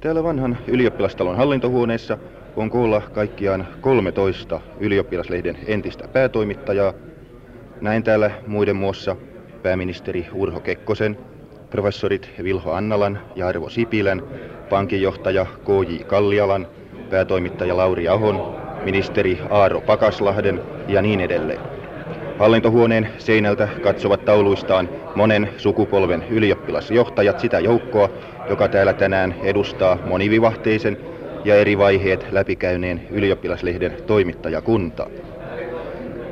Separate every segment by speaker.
Speaker 1: Täällä vanhan ylioppilastalon hallintohuoneessa on koolla kaikkiaan 13 ylioppilaslehden entistä päätoimittajaa. Näin täällä muiden muassa pääministeri Urho Kekkosen, professorit Vilho Annalan ja Arvo Sipilän, pankinjohtaja K.J. Kallialan, päätoimittaja Lauri Ahon, ministeri Aaro Pakaslahden ja niin edelleen. Hallintohuoneen seinältä katsovat tauluistaan monen sukupolven ylioppilasjohtajat sitä joukkoa, joka täällä tänään edustaa monivivahteisen ja eri vaiheet läpikäyneen ylioppilaslehden toimittajakuntaa.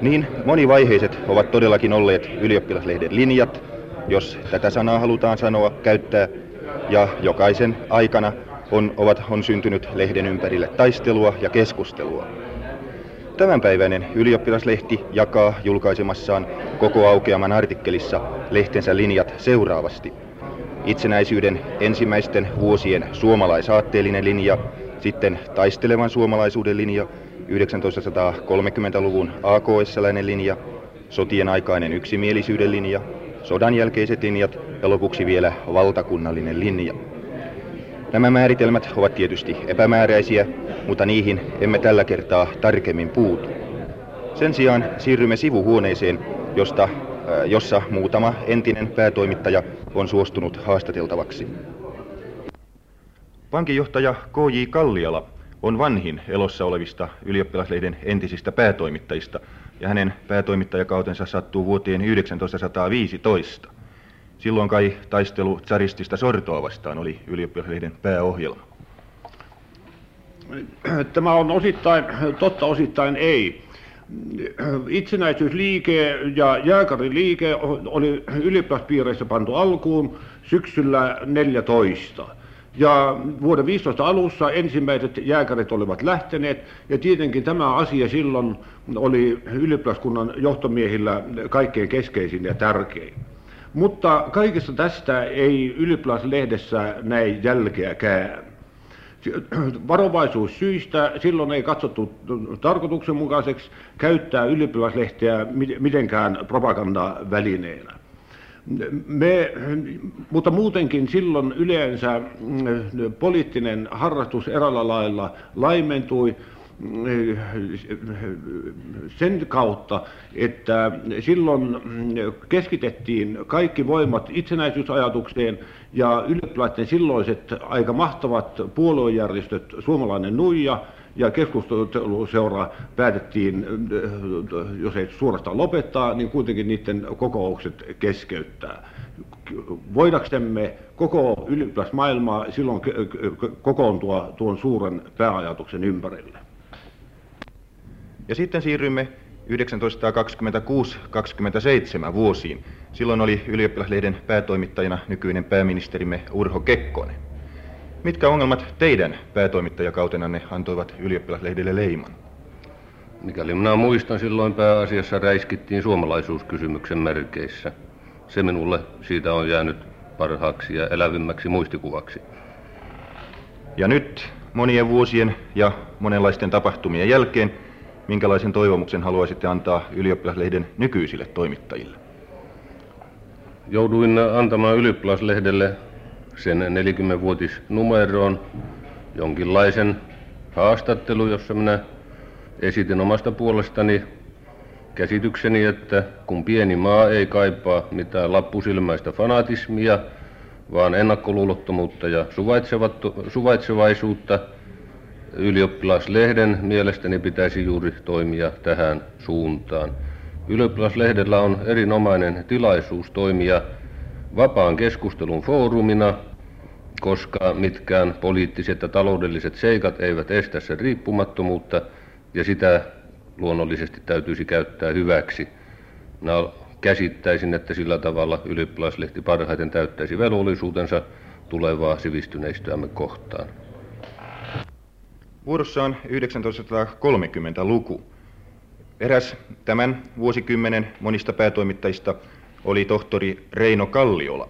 Speaker 1: Niin monivaiheiset ovat todellakin olleet ylioppilaslehden linjat, jos tätä sanaa halutaan sanoa, käyttää, ja jokaisen aikana on, ovat, on syntynyt lehden ympärille taistelua ja keskustelua. Tämänpäiväinen ylioppilaslehti jakaa julkaisemassaan koko aukeaman artikkelissa lehtensä linjat seuraavasti. Itsenäisyyden ensimmäisten vuosien suomalaisaatteellinen linja, sitten taistelevan suomalaisuuden linja, 1930-luvun AKS-läinen linja, sotien aikainen yksimielisyyden linja, sodan jälkeiset linjat ja lopuksi vielä valtakunnallinen linja. Nämä määritelmät ovat tietysti epämääräisiä, mutta niihin emme tällä kertaa tarkemmin puutu. Sen sijaan siirrymme sivuhuoneeseen, josta, äh, jossa muutama entinen päätoimittaja on suostunut haastateltavaksi. Pankinjohtaja K.J. Kalliala on vanhin elossa olevista ylioppilaslehden entisistä päätoimittajista, ja hänen päätoimittajakautensa sattuu vuoteen 1915. Silloin kai taistelu tsaristista sortoa vastaan oli ylioppilaslehden pääohjelma.
Speaker 2: Tämä on osittain totta, osittain ei. Itsenäisyysliike ja jääkariliike oli ylioppilaspiireissä pantu alkuun syksyllä 14. Ja vuoden 15 alussa ensimmäiset jääkärit olivat lähteneet, ja tietenkin tämä asia silloin oli ylioppilaskunnan johtomiehillä kaikkein keskeisin ja tärkein. Mutta kaikesta tästä ei ylioppilaslehdessä näe jälkeäkään. Varovaisuussyistä silloin ei katsottu tarkoituksenmukaiseksi käyttää ylioppilaslehteä mitenkään propagandavälineenä. Me, mutta muutenkin silloin yleensä mm, poliittinen harrastus erällä lailla laimentui sen kautta, että silloin keskitettiin kaikki voimat itsenäisyysajatukseen ja ylioppilaiden silloiset aika mahtavat puoluejärjestöt, suomalainen nuija ja keskusteluseura päätettiin, jos ei suorastaan lopettaa, niin kuitenkin niiden kokoukset keskeyttää. Voidaksemme koko ylioppilasmaailmaa silloin kokoontua tuon suuren pääajatuksen ympärille.
Speaker 1: Ja sitten siirrymme 1926-27 vuosiin. Silloin oli ylioppilaslehden päätoimittajana nykyinen pääministerimme Urho Kekkonen. Mitkä ongelmat teidän päätoimittajakautenanne antoivat ylioppilaslehdelle leiman?
Speaker 3: Mikäli minä muistan, silloin pääasiassa räiskittiin suomalaisuuskysymyksen merkeissä. Se minulle siitä on jäänyt parhaaksi ja elävimmäksi muistikuvaksi.
Speaker 1: Ja nyt monien vuosien ja monenlaisten tapahtumien jälkeen minkälaisen toivomuksen haluaisitte antaa ylioppilaslehden nykyisille toimittajille?
Speaker 3: Jouduin antamaan ylioppilaslehdelle sen 40-vuotisnumeroon jonkinlaisen haastattelu, jossa minä esitin omasta puolestani käsitykseni, että kun pieni maa ei kaipaa mitään lappusilmäistä fanatismia, vaan ennakkoluulottomuutta ja suvaitsevaisuutta, Ylioppilaslehden mielestäni pitäisi juuri toimia tähän suuntaan. Ylioppilaslehdellä on erinomainen tilaisuus toimia vapaan keskustelun foorumina, koska mitkään poliittiset ja taloudelliset seikat eivät estä sen riippumattomuutta, ja sitä luonnollisesti täytyisi käyttää hyväksi. Minä käsittäisin, että sillä tavalla ylioppilaslehti parhaiten täyttäisi velvollisuutensa tulevaa sivistyneistöämme kohtaan.
Speaker 1: Vuorossa on 1930-luku. Eräs tämän vuosikymmenen monista päätoimittajista oli tohtori Reino Kalliola.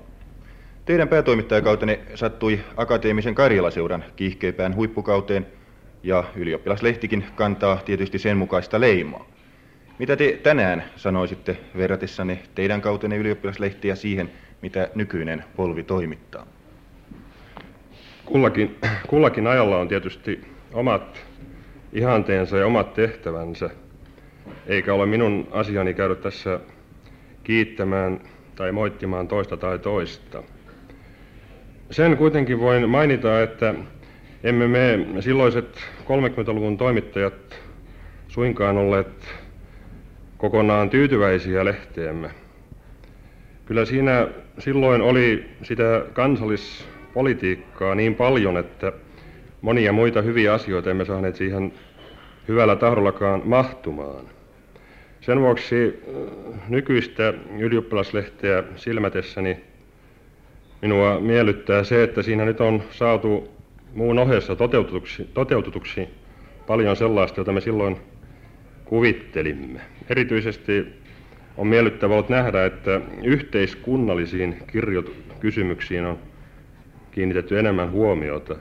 Speaker 1: Teidän päätoimittajakautenne sattui akateemisen Karjalaseuran kiihkeipään huippukauteen ja ylioppilaslehtikin kantaa tietysti sen mukaista leimaa. Mitä te tänään sanoisitte verratessanne teidän kautenne ylioppilaslehtiä siihen, mitä nykyinen polvi toimittaa?
Speaker 4: Kullakin, kullakin ajalla on tietysti omat ihanteensa ja omat tehtävänsä, eikä ole minun asiani käydä tässä kiittämään tai moittimaan toista tai toista. Sen kuitenkin voin mainita, että emme me silloiset 30-luvun toimittajat suinkaan olleet kokonaan tyytyväisiä lehteemme. Kyllä siinä silloin oli sitä kansallispolitiikkaa niin paljon, että monia muita hyviä asioita emme saaneet siihen hyvällä tahdollakaan mahtumaan. Sen vuoksi äh, nykyistä ylioppilaslehteä silmätessäni minua miellyttää se, että siinä nyt on saatu muun ohessa toteutetuksi, toteutetuksi paljon sellaista, jota me silloin kuvittelimme. Erityisesti on miellyttävä ollut nähdä, että yhteiskunnallisiin kirjokysymyksiin on kiinnitetty enemmän huomiota.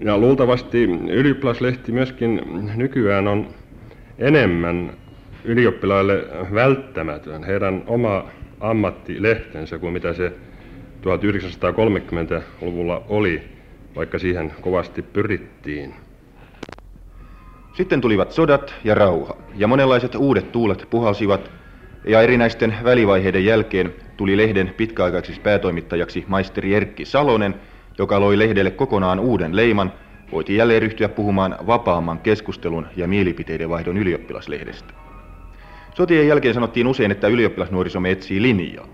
Speaker 4: Ja luultavasti ylioppilaslehti myöskin nykyään on enemmän ylioppilaille välttämätön, heidän oma ammattilehtensä kuin mitä se 1930-luvulla oli, vaikka siihen kovasti pyrittiin.
Speaker 1: Sitten tulivat sodat ja rauha, ja monenlaiset uudet tuulet puhalsivat, ja erinäisten välivaiheiden jälkeen tuli lehden pitkäaikaiseksi päätoimittajaksi maisteri Erkki Salonen, joka loi lehdelle kokonaan uuden leiman, voitiin jälleen ryhtyä puhumaan vapaamman keskustelun ja mielipiteiden vaihdon ylioppilaslehdestä. Sotien jälkeen sanottiin usein, että ylioppilasnuorisomme etsii linjaa.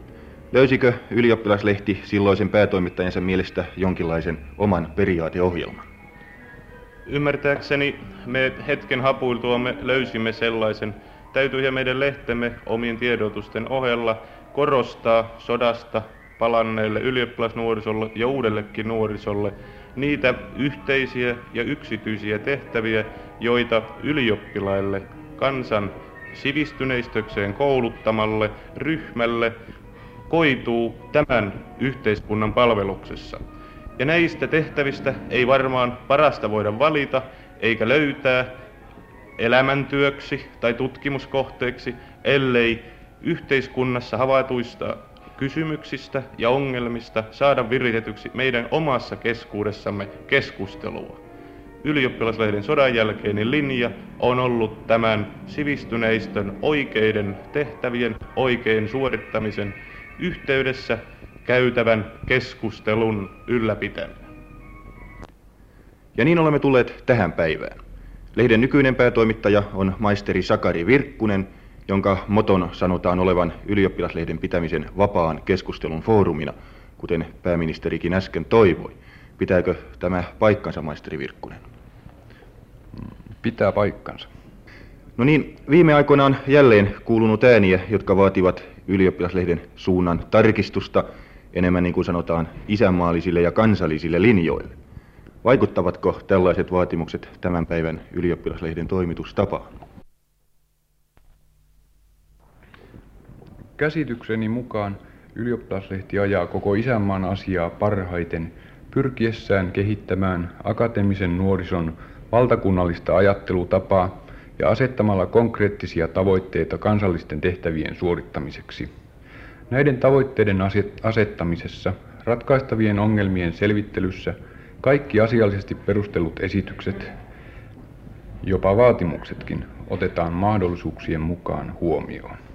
Speaker 1: Löysikö ylioppilaslehti silloisen päätoimittajansa mielestä jonkinlaisen oman periaateohjelman?
Speaker 5: Ymmärtääkseni me hetken hapuiltuamme löysimme sellaisen. Täytyy meidän lehtemme omien tiedotusten ohella korostaa sodasta palanneelle ylioppilasnuorisolle ja uudellekin nuorisolle niitä yhteisiä ja yksityisiä tehtäviä, joita ylioppilaille kansan sivistyneistökseen kouluttamalle ryhmälle koituu tämän yhteiskunnan palveluksessa. Ja näistä tehtävistä ei varmaan parasta voida valita eikä löytää elämäntyöksi tai tutkimuskohteeksi, ellei yhteiskunnassa havaituista kysymyksistä ja ongelmista saada viritetyksi meidän omassa keskuudessamme keskustelua. Ylioppilaslehden sodan jälkeinen linja on ollut tämän sivistyneistön oikeiden tehtävien oikein suorittamisen yhteydessä käytävän keskustelun ylläpitäminen.
Speaker 1: Ja niin olemme tulleet tähän päivään. Lehden nykyinen päätoimittaja on maisteri Sakari Virkkunen, jonka moton sanotaan olevan ylioppilaslehden pitämisen vapaan keskustelun foorumina, kuten pääministerikin äsken toivoi. Pitääkö tämä paikkansa, maisteri Virkkunen?
Speaker 6: Pitää paikkansa.
Speaker 1: No niin, viime aikoina on jälleen kuulunut ääniä, jotka vaativat ylioppilaslehden suunnan tarkistusta enemmän niin kuin sanotaan isänmaallisille ja kansallisille linjoille. Vaikuttavatko tällaiset vaatimukset tämän päivän ylioppilaslehden toimitustapaan?
Speaker 6: Käsitykseni mukaan ylioppilaslehti ajaa koko isänmaan asiaa parhaiten pyrkiessään kehittämään akateemisen nuorison valtakunnallista ajattelutapaa ja asettamalla konkreettisia tavoitteita kansallisten tehtävien suorittamiseksi. Näiden tavoitteiden asettamisessa, ratkaistavien ongelmien selvittelyssä, kaikki asiallisesti perustellut esitykset, jopa vaatimuksetkin, otetaan mahdollisuuksien mukaan huomioon.